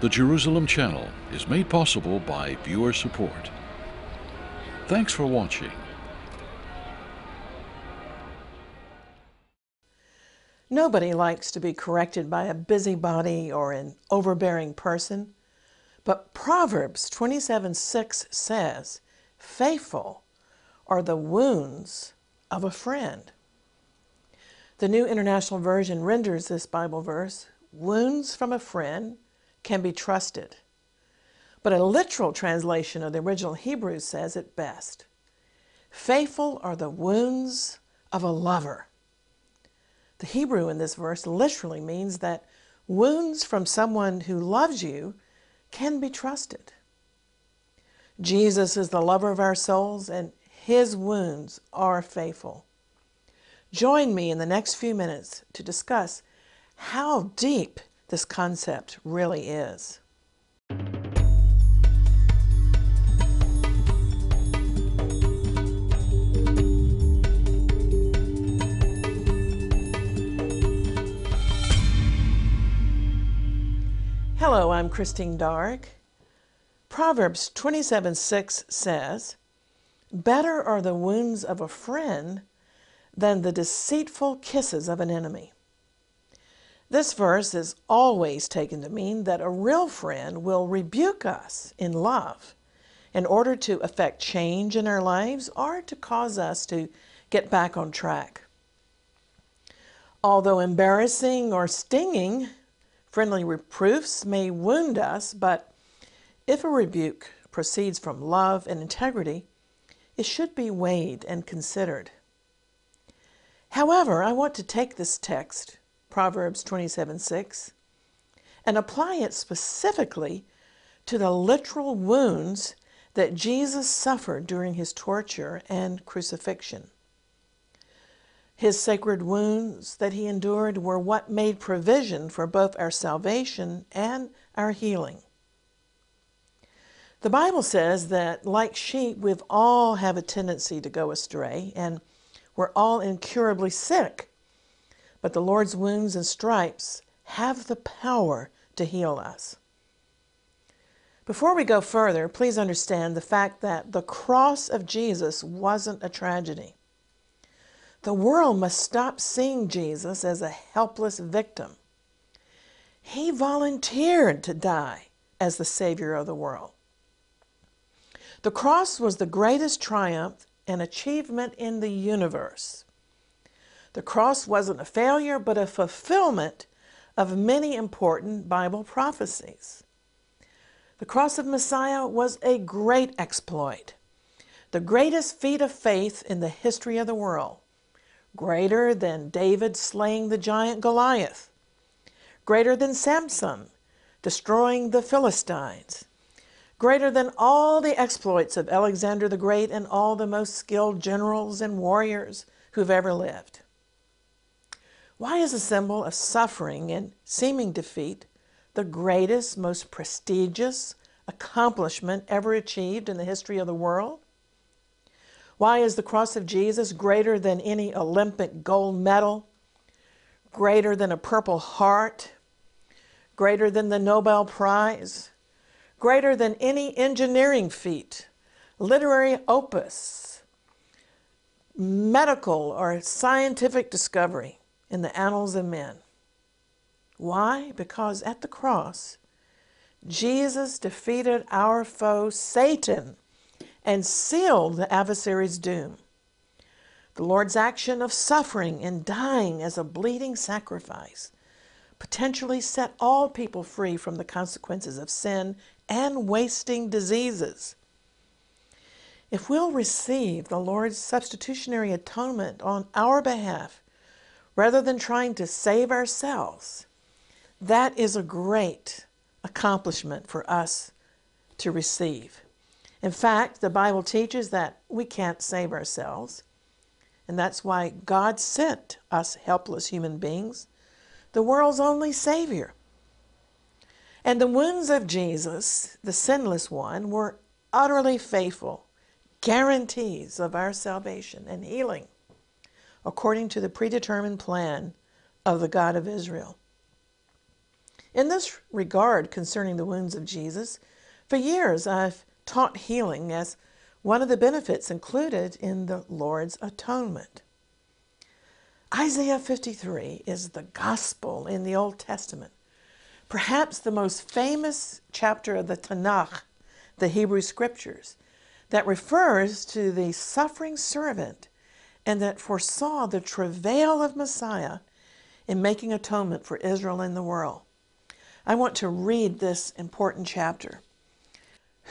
The Jerusalem Channel is made possible by viewer support. Thanks for watching. Nobody likes to be corrected by a busybody or an overbearing person. But Proverbs 27 6 says, Faithful are the wounds of a friend. The New International Version renders this Bible verse Wounds from a friend can be trusted. But a literal translation of the original Hebrew says it best Faithful are the wounds of a lover. The Hebrew in this verse literally means that wounds from someone who loves you can be trusted. Jesus is the lover of our souls, and his wounds are faithful. Join me in the next few minutes to discuss how deep this concept really is. Hello, I'm Christine Darg. Proverbs 27 6 says, Better are the wounds of a friend than the deceitful kisses of an enemy. This verse is always taken to mean that a real friend will rebuke us in love in order to effect change in our lives or to cause us to get back on track. Although embarrassing or stinging, friendly reproofs may wound us, but if a rebuke proceeds from love and integrity, it should be weighed and considered. However, I want to take this text Proverbs 27 6, and apply it specifically to the literal wounds that Jesus suffered during his torture and crucifixion. His sacred wounds that he endured were what made provision for both our salvation and our healing. The Bible says that, like sheep, we've all have a tendency to go astray, and we're all incurably sick but the Lord's wounds and stripes have the power to heal us. Before we go further, please understand the fact that the cross of Jesus wasn't a tragedy. The world must stop seeing Jesus as a helpless victim. He volunteered to die as the Savior of the world. The cross was the greatest triumph and achievement in the universe. The cross wasn't a failure, but a fulfillment of many important Bible prophecies. The cross of Messiah was a great exploit, the greatest feat of faith in the history of the world, greater than David slaying the giant Goliath, greater than Samson destroying the Philistines, greater than all the exploits of Alexander the Great and all the most skilled generals and warriors who've ever lived. Why is a symbol of suffering and seeming defeat the greatest, most prestigious accomplishment ever achieved in the history of the world? Why is the cross of Jesus greater than any Olympic gold medal, greater than a Purple Heart, greater than the Nobel Prize, greater than any engineering feat, literary opus, medical or scientific discovery? In the annals of men. Why? Because at the cross, Jesus defeated our foe, Satan, and sealed the adversary's doom. The Lord's action of suffering and dying as a bleeding sacrifice potentially set all people free from the consequences of sin and wasting diseases. If we'll receive the Lord's substitutionary atonement on our behalf, rather than trying to save ourselves, that is a great accomplishment for us to receive. In fact, the Bible teaches that we can't save ourselves, and that's why God sent us helpless human beings, the world's only Savior. And the wounds of Jesus, the sinless one, were utterly faithful, guarantees of our salvation and healing according to the predetermined plan of the God of Israel. In this regard, concerning the wounds of Jesus, for years I've taught healing as one of the benefits included in the Lord's atonement. Isaiah 53 is the gospel in the Old Testament, perhaps the most famous chapter of the Tanakh, the Hebrew Scriptures, that refers to the suffering servant and that foresaw the travail of Messiah in making atonement for Israel and the world. I want to read this important chapter.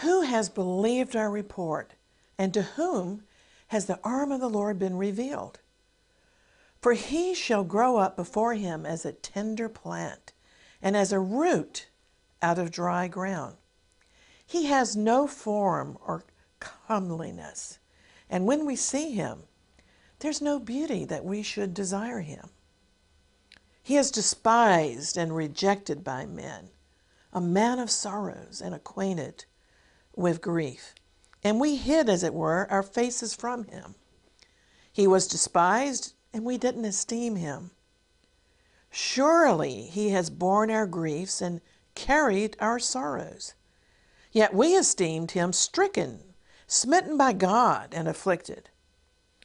Who has believed our report, and to whom has the arm of the Lord been revealed? For he shall grow up before him as a tender plant, and as a root out of dry ground. He has no form or comeliness, and when we see him, there's no beauty that we should desire him. He is despised and rejected by men, a man of sorrows and acquainted with grief. And we hid, as it were, our faces from him. He was despised, and we didn't esteem him. Surely he has borne our griefs and carried our sorrows. Yet we esteemed him stricken, smitten by God, and afflicted.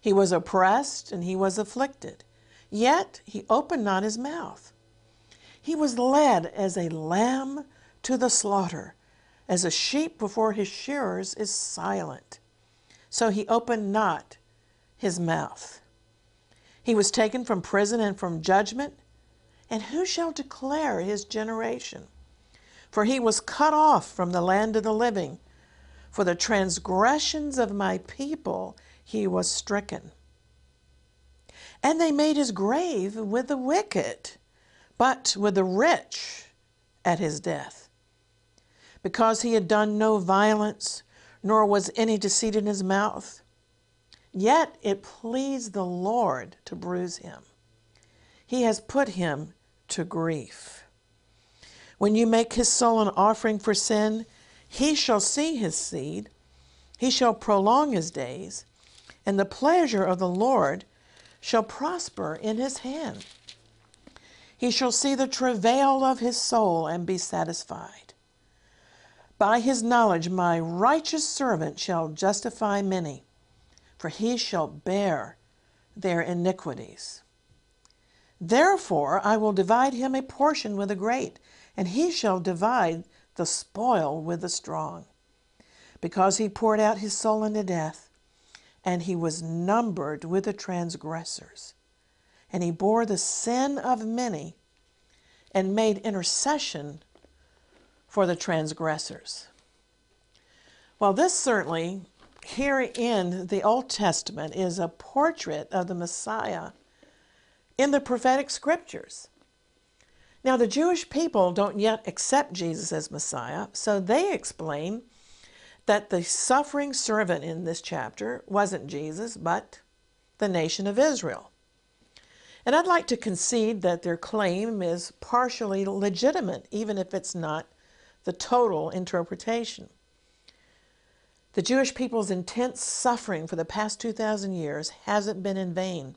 He was oppressed and he was afflicted, yet he opened not his mouth. He was led as a lamb to the slaughter, as a sheep before his shearers is silent. So he opened not his mouth. He was taken from prison and from judgment. And who shall declare his generation? For he was cut off from the land of the living. For the transgressions of my people he was stricken. And they made his grave with the wicked but with the rich at his death. Because he had done no violence, nor was any deceit in his mouth. Yet it pleased the Lord to bruise him. He has put him to grief. When you make his soul an offering for sin, he shall see his seed, he shall prolong his days, and the pleasure of the Lord shall prosper in his hand. He shall see the travail of his soul and be satisfied. By his knowledge my righteous servant shall justify many, for he shall bear their iniquities. Therefore I will divide him a portion with the great, and he shall divide the spoil with the strong. Because he poured out his soul unto death, and he was numbered with the transgressors and he bore the sin of many and made intercession for the transgressors. Well, this certainly, here in the Old Testament, is a portrait of the Messiah in the prophetic scriptures. Now, the Jewish people don't yet accept Jesus as Messiah, so they explain that the suffering servant in this chapter wasn't Jesus, but the nation of Israel. And I'd like to concede that their claim is partially legitimate, even if it's not the total interpretation. The Jewish people's intense suffering for the past 2,000 years hasn't been in vain,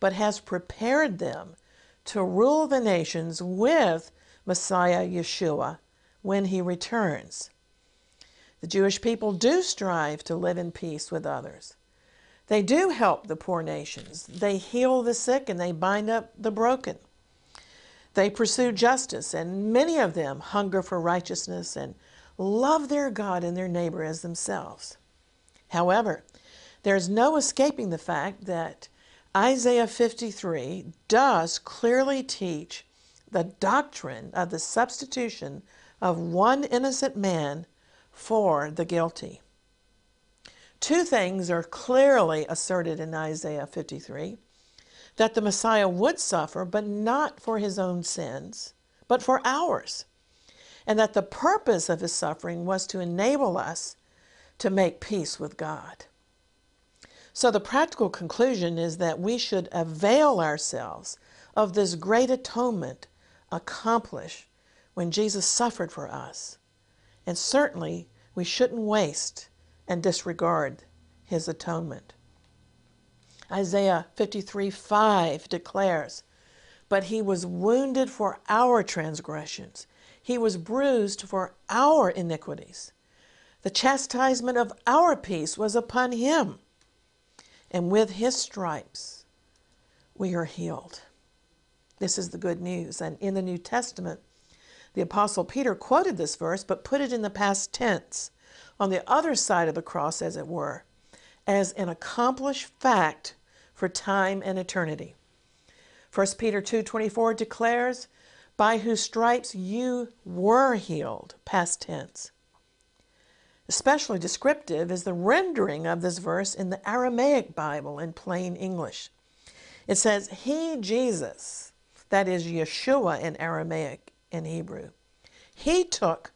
but has prepared them to rule the nations with Messiah Yeshua when he returns. The Jewish people do strive to live in peace with others. They do help the poor nations. They heal the sick and they bind up the broken. They pursue justice, and many of them hunger for righteousness and love their God and their neighbor as themselves. However, there's no escaping the fact that Isaiah 53 does clearly teach the doctrine of the substitution of one innocent man for the guilty. Two things are clearly asserted in Isaiah 53 that the Messiah would suffer, but not for his own sins, but for ours. and that the purpose of his suffering was to enable us to make peace with God. So, the practical conclusion is that we should avail ourselves of this great atonement accomplished when Jesus suffered for us. And certainly, we shouldn't waste and disregard his atonement. Isaiah 53 5 declares, But he was wounded for our transgressions, he was bruised for our iniquities. The chastisement of our peace was upon him, and with his stripes we are healed. This is the good news. And in the New Testament, the Apostle Peter quoted this verse, but put it in the past tense, on the other side of the cross, as it were, as an accomplished fact for time and eternity. 1 Peter 2:24 declares, "By whose stripes you were healed," past tense. Especially descriptive is the rendering of this verse in the Aramaic Bible in plain English. It says, He, Jesus, that is Yeshua in Aramaic and Hebrew, He took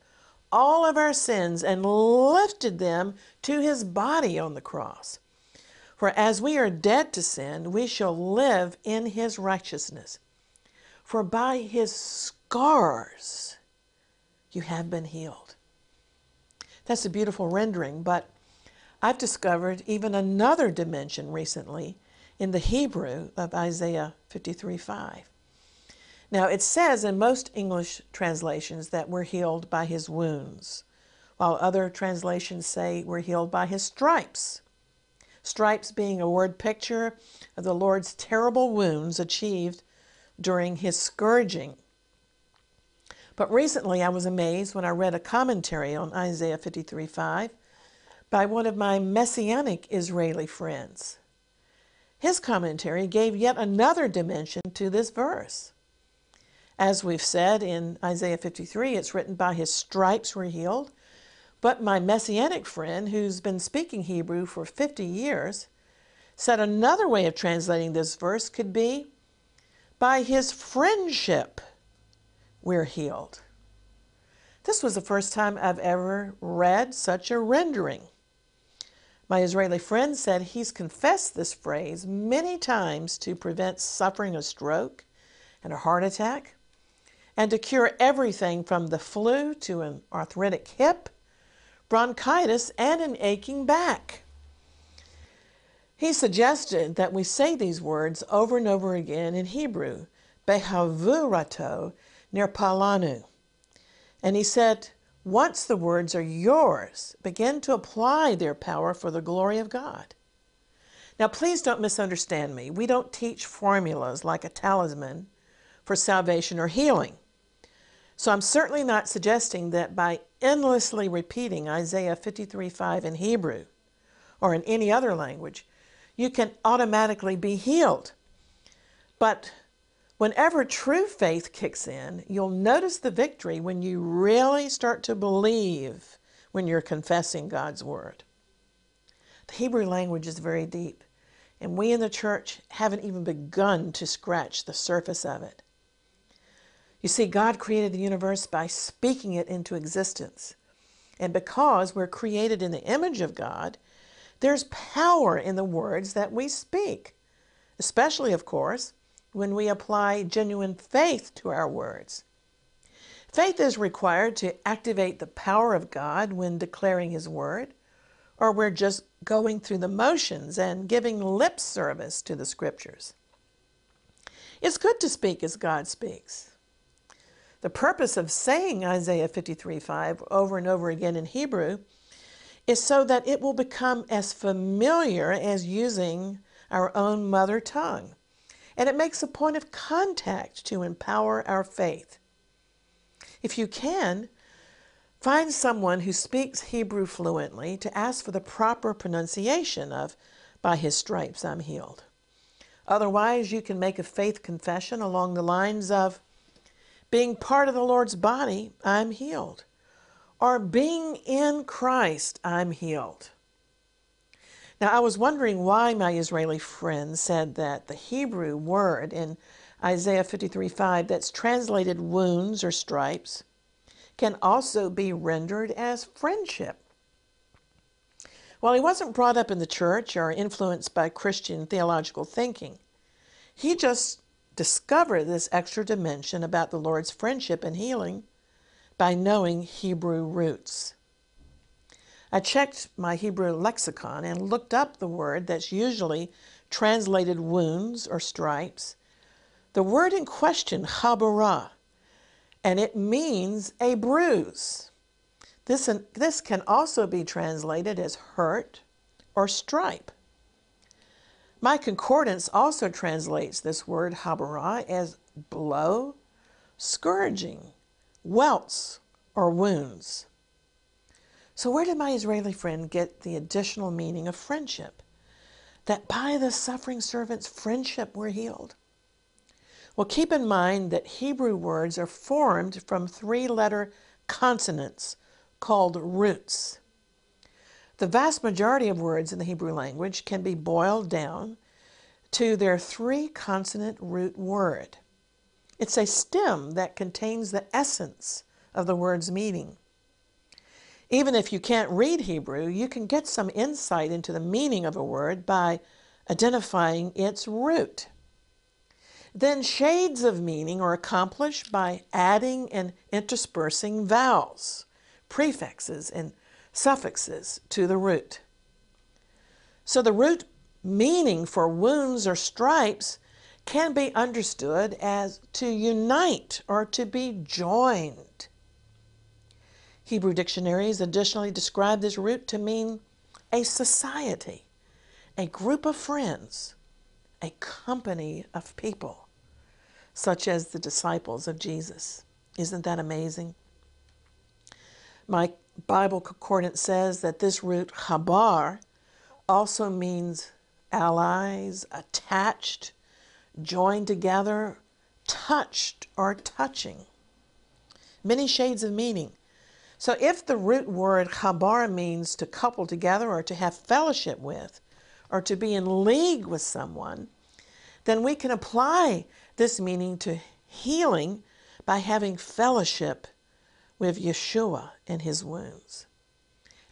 all of our sins and lifted them to His body on the cross. For as we are dead to sin, we shall live in His righteousness. For by His scars you have been healed. That's a beautiful rendering, but I've discovered even another dimension recently in the Hebrew of Isaiah 53 5. Now, it says in most English translations that we're healed by his wounds, while other translations say we're healed by his stripes. Stripes being a word picture of the Lord's terrible wounds achieved during his scourging but recently I was amazed when I read a commentary on Isaiah 53 5 by one of my Messianic Israeli friends. His commentary gave yet another dimension to this verse. As we've said in Isaiah 53, it's written, By his stripes we're healed. But my Messianic friend, who's been speaking Hebrew for 50 years, said another way of translating this verse could be, By his friendship we're healed. This was the first time I've ever read such a rendering. My Israeli friend said he's confessed this phrase many times to prevent suffering a stroke and a heart attack, and to cure everything from the flu to an arthritic hip, bronchitis, and an aching back. He suggested that we say these words over and over again in Hebrew, Behavurato nirpalanu. And he said, once the words are yours, begin to apply their power for the glory of God. Now, please don't misunderstand me. We don't teach formulas like a talisman for salvation or healing. So I'm certainly not suggesting that by endlessly repeating Isaiah 53 5 in Hebrew or in any other language, you can automatically be healed. But Whenever true faith kicks in, you'll notice the victory when you really start to believe when you're confessing God's word. The Hebrew language is very deep, and we in the church haven't even begun to scratch the surface of it. You see, God created the universe by speaking it into existence. And because we're created in the image of God, there's power in the words that we speak, especially, of course, when we apply genuine faith to our words. Faith is required to activate the power of God when declaring His word, or we're just going through the motions and giving lip service to the scriptures. It's good to speak as God speaks. The purpose of saying Isaiah 53 5 over and over again in Hebrew is so that it will become as familiar as using our own mother tongue and it makes a point of contact to empower our faith. If you can, find someone who speaks Hebrew fluently to ask for the proper pronunciation of, By his stripes I'm healed. Otherwise, you can make a faith confession along the lines of, Being part of the Lord's body, I'm healed. Or being in Christ, I'm healed. Now, I was wondering why my Israeli friend said that the Hebrew word in Isaiah 53 5 that's translated wounds or stripes can also be rendered as friendship. While he wasn't brought up in the church or influenced by Christian theological thinking, he just discovered this extra dimension about the Lord's friendship and healing by knowing Hebrew roots. I checked my Hebrew lexicon and looked up the word that's usually translated wounds or stripes. The word in question, habara, and it means a bruise. This, this can also be translated as hurt or stripe. My concordance also translates this word habara as blow, scourging, welts, or wounds. So, where did my Israeli friend get the additional meaning of friendship? That by the suffering servant's friendship we're healed. Well, keep in mind that Hebrew words are formed from three letter consonants called roots. The vast majority of words in the Hebrew language can be boiled down to their three consonant root word. It's a stem that contains the essence of the word's meaning. Even if you can't read Hebrew, you can get some insight into the meaning of a word by identifying its root. Then shades of meaning are accomplished by adding and interspersing vowels, prefixes, and suffixes to the root. So the root meaning for wounds or stripes can be understood as to unite or to be joined. Hebrew dictionaries additionally describe this root to mean a society, a group of friends, a company of people such as the disciples of Jesus. Isn't that amazing? My Bible concordance says that this root, habar, also means allies, attached, joined together, touched, or touching. Many shades of meaning. So if the root word habar means to couple together or to have fellowship with, or to be in league with someone, then we can apply this meaning to healing by having fellowship with Yeshua and his wounds.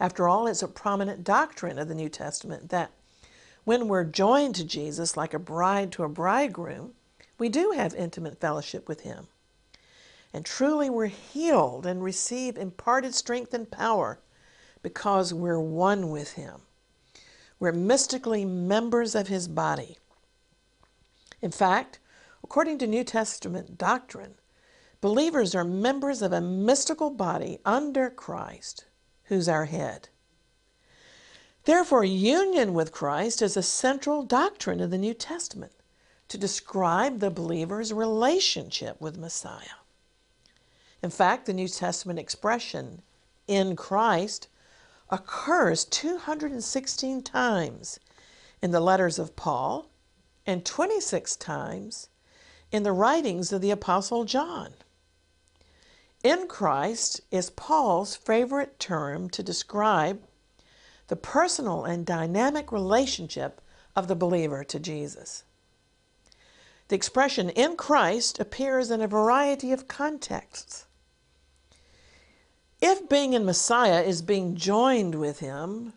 After all, it's a prominent doctrine of the New Testament that when we're joined to Jesus like a bride to a bridegroom, we do have intimate fellowship with him. And truly we're healed and receive imparted strength and power because we're one with him. We're mystically members of his body. In fact, according to New Testament doctrine, believers are members of a mystical body under Christ, who's our head. Therefore, union with Christ is a central doctrine of the New Testament to describe the believer's relationship with Messiah. In fact, the New Testament expression, in Christ, occurs 216 times in the letters of Paul and 26 times in the writings of the Apostle John. In Christ is Paul's favorite term to describe the personal and dynamic relationship of the believer to Jesus. The expression in Christ appears in a variety of contexts. If being in Messiah is being joined with Him,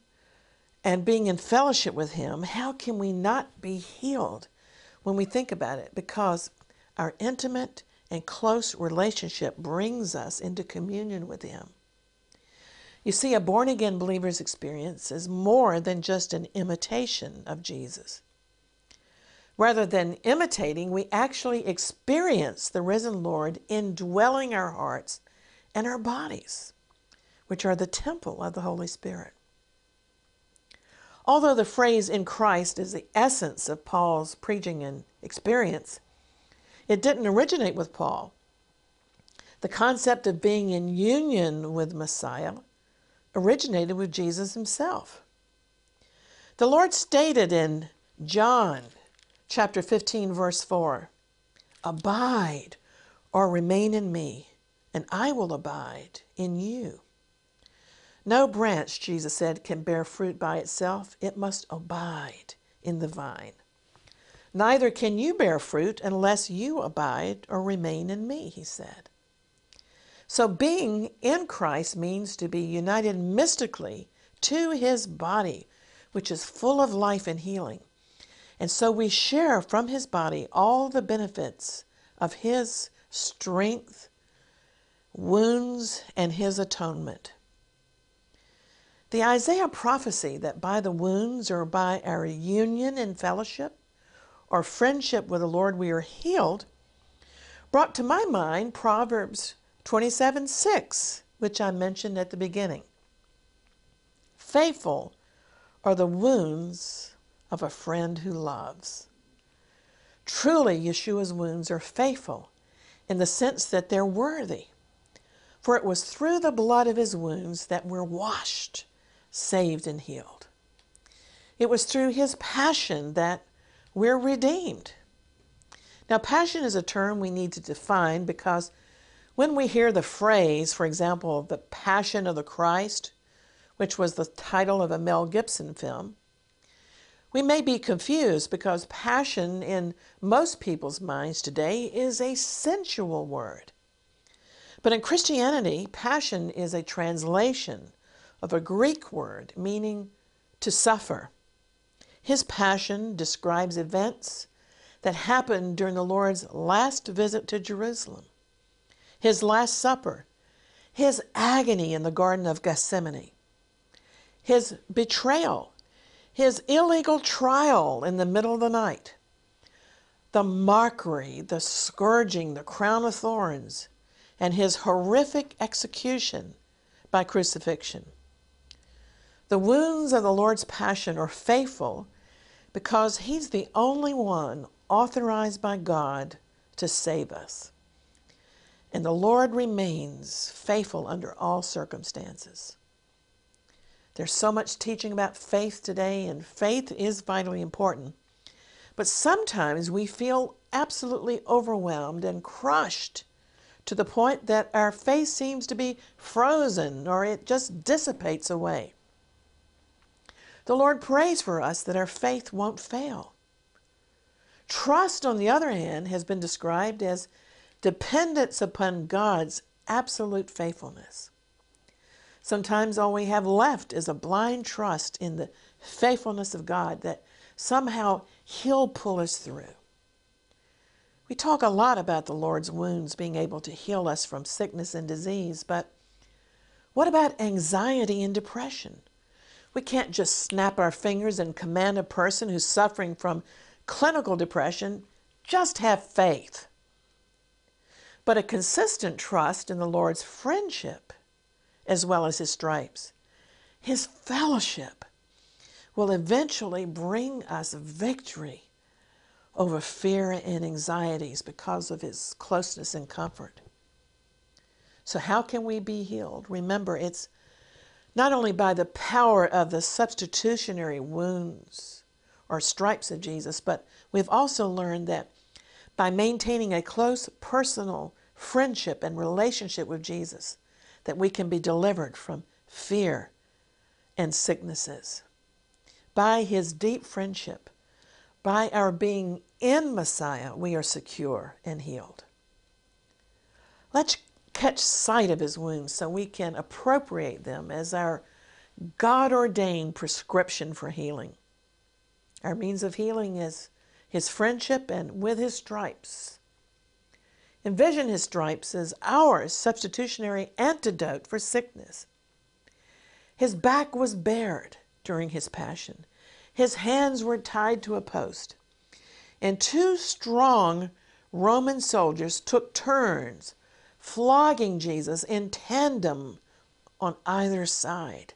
and being in fellowship with Him, how can we not be healed when we think about it? Because our intimate and close relationship brings us into communion with Him. You see, a born again believer's experience is more than just an imitation of Jesus. Rather than imitating, we actually experience the risen Lord indwelling our hearts and our bodies, which are the temple of the Holy Spirit. Although the phrase in Christ is the essence of Paul's preaching and experience, it didn't originate with Paul. The concept of being in union with Messiah originated with Jesus himself. The Lord stated in John chapter 15, verse 4 Abide or remain in me, and I will abide in you. No branch, Jesus said, can bear fruit by itself. It must abide in the vine. Neither can you bear fruit unless you abide or remain in me, he said. So, being in Christ means to be united mystically to his body, which is full of life and healing. And so we share from his body all the benefits of his strength, wounds, and his atonement. The Isaiah prophecy that by the wounds or by our union and fellowship or friendship with the Lord we are healed brought to my mind Proverbs 27 6, which I mentioned at the beginning. Faithful are the wounds of a friend who loves. Truly, Yeshua's wounds are faithful in the sense that they're worthy. For it was through the blood of his wounds that we're washed, saved, and healed. It was through his passion that we're redeemed. Now, passion is a term we need to define because when we hear the phrase, for example, the Passion of the Christ, which was the title of a Mel Gibson film, we may be confused because passion in most people's minds today is a sensual word. But in Christianity, passion is a translation of a Greek word meaning to suffer. His passion describes events that happened during the Lord's last visit to Jerusalem, his last supper, his agony in the Garden of Gethsemane, his betrayal, his illegal trial in the middle of the night, the mockery, the scourging, the crown of thorns, and his horrific execution by crucifixion. The wounds of the Lord's passion are faithful because he's the only one authorized by God to save us. And the Lord remains faithful under all circumstances. There's so much teaching about faith today, and faith is vitally important. But sometimes we feel absolutely overwhelmed and crushed to the point that our faith seems to be frozen or it just dissipates away. The Lord prays for us that our faith won't fail. Trust, on the other hand, has been described as dependence upon God's absolute faithfulness. Sometimes all we have left is a blind trust in the faithfulness of God that somehow He'll pull us through. We talk a lot about the Lord's wounds being able to heal us from sickness and disease, but what about anxiety and depression? We can't just snap our fingers and command a person who's suffering from clinical depression, just have faith. But a consistent trust in the Lord's friendship as well as his stripes. His fellowship will eventually bring us victory over fear and anxieties because of his closeness and comfort. So, how can we be healed? Remember, it's not only by the power of the substitutionary wounds or stripes of Jesus, but we've also learned that by maintaining a close personal friendship and relationship with Jesus, that we can be delivered from fear and sicknesses. By his deep friendship, by our being in Messiah, we are secure and healed. Let's catch sight of his wounds so we can appropriate them as our God ordained prescription for healing. Our means of healing is his friendship and with his stripes Envision his stripes as our substitutionary antidote for sickness. His back was bared during his passion. His hands were tied to a post. And two strong Roman soldiers took turns flogging Jesus in tandem on either side.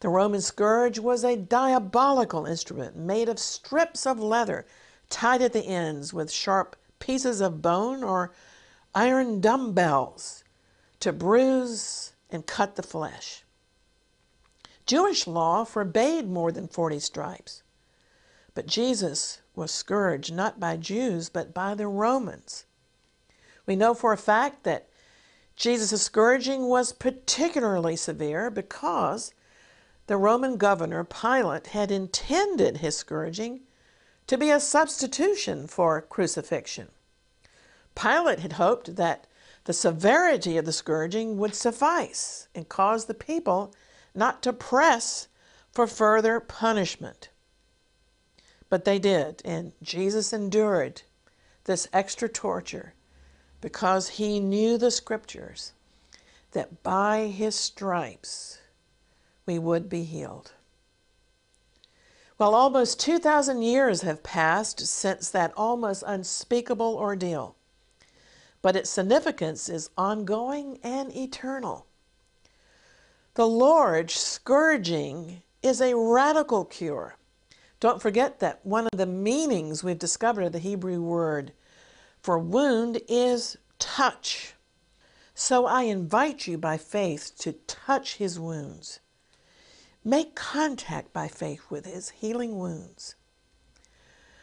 The Roman scourge was a diabolical instrument made of strips of leather tied at the ends with sharp pieces of bone or iron dumbbells to bruise and cut the flesh. Jewish law forbade more than 40 stripes. But Jesus was scourged not by Jews, but by the Romans. We know for a fact that Jesus' scourging was particularly severe because the Roman governor Pilate had intended his scourging to be a substitution for crucifixion. Pilate had hoped that The severity of the scourging would suffice and cause the people not to press for further punishment. But they did, and Jesus endured this extra torture because he knew the scriptures that by his stripes we would be healed. Well, almost 2,000 years have passed since that almost unspeakable ordeal, but its significance is ongoing and eternal. The Lord's scourging is a radical cure. Don't forget that one of the meanings we've discovered of the Hebrew word for wound is touch. So I invite you by faith to touch his wounds. Make contact by faith with his healing wounds.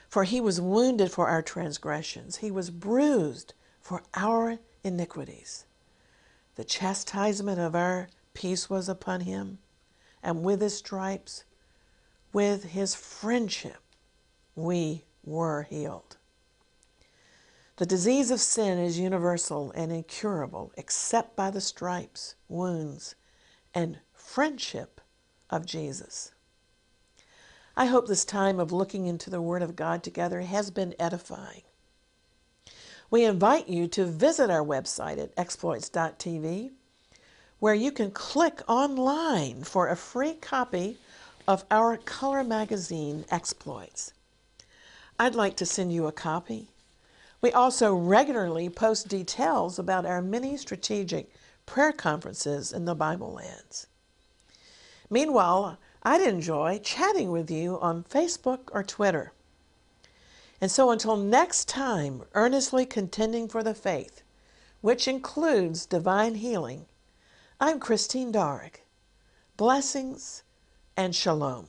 For he was wounded for our transgressions, he was bruised for our iniquities. The chastisement of our peace was upon him, and with his stripes, with his friendship, we were healed. The disease of sin is universal and incurable except by the stripes, wounds, and friendship of Jesus. I hope this time of looking into the Word of God together has been edifying. We invite you to visit our website at exploits.tv, where you can click online for a free copy of our color magazine, Exploits. I'd like to send you a copy. We also regularly post details about our many strategic prayer conferences in the Bible lands. Meanwhile, I'd enjoy chatting with you on Facebook or Twitter. And so until next time, earnestly contending for the faith, which includes divine healing, I'm Christine Darg. Blessings and shalom.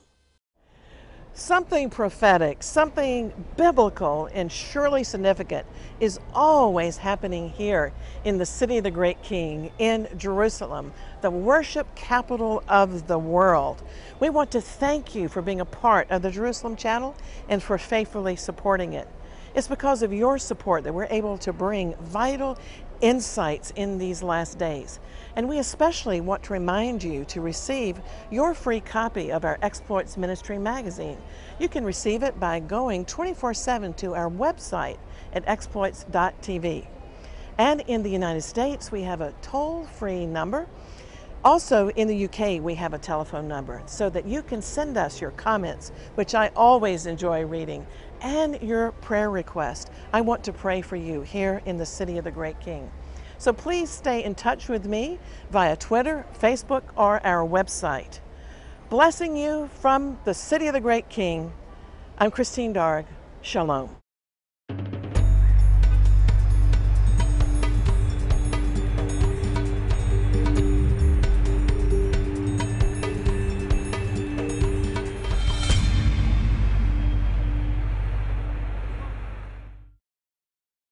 Something prophetic, something biblical, and surely significant is always happening here in the city of the great king in Jerusalem, the worship capital of the world. We want to thank you for being a part of the Jerusalem channel and for faithfully supporting it. It's because of your support that we're able to bring vital insights in these last days. And we especially want to remind you to receive your free copy of our Exploits Ministry magazine. You can receive it by going 24 7 to our website at exploits.tv. And in the United States, we have a toll free number. Also, in the UK, we have a telephone number so that you can send us your comments, which I always enjoy reading, and your prayer request. I want to pray for you here in the city of the Great King. So please stay in touch with me via Twitter, Facebook, or our website. Blessing you from the city of the Great King, I'm Christine Darg. Shalom.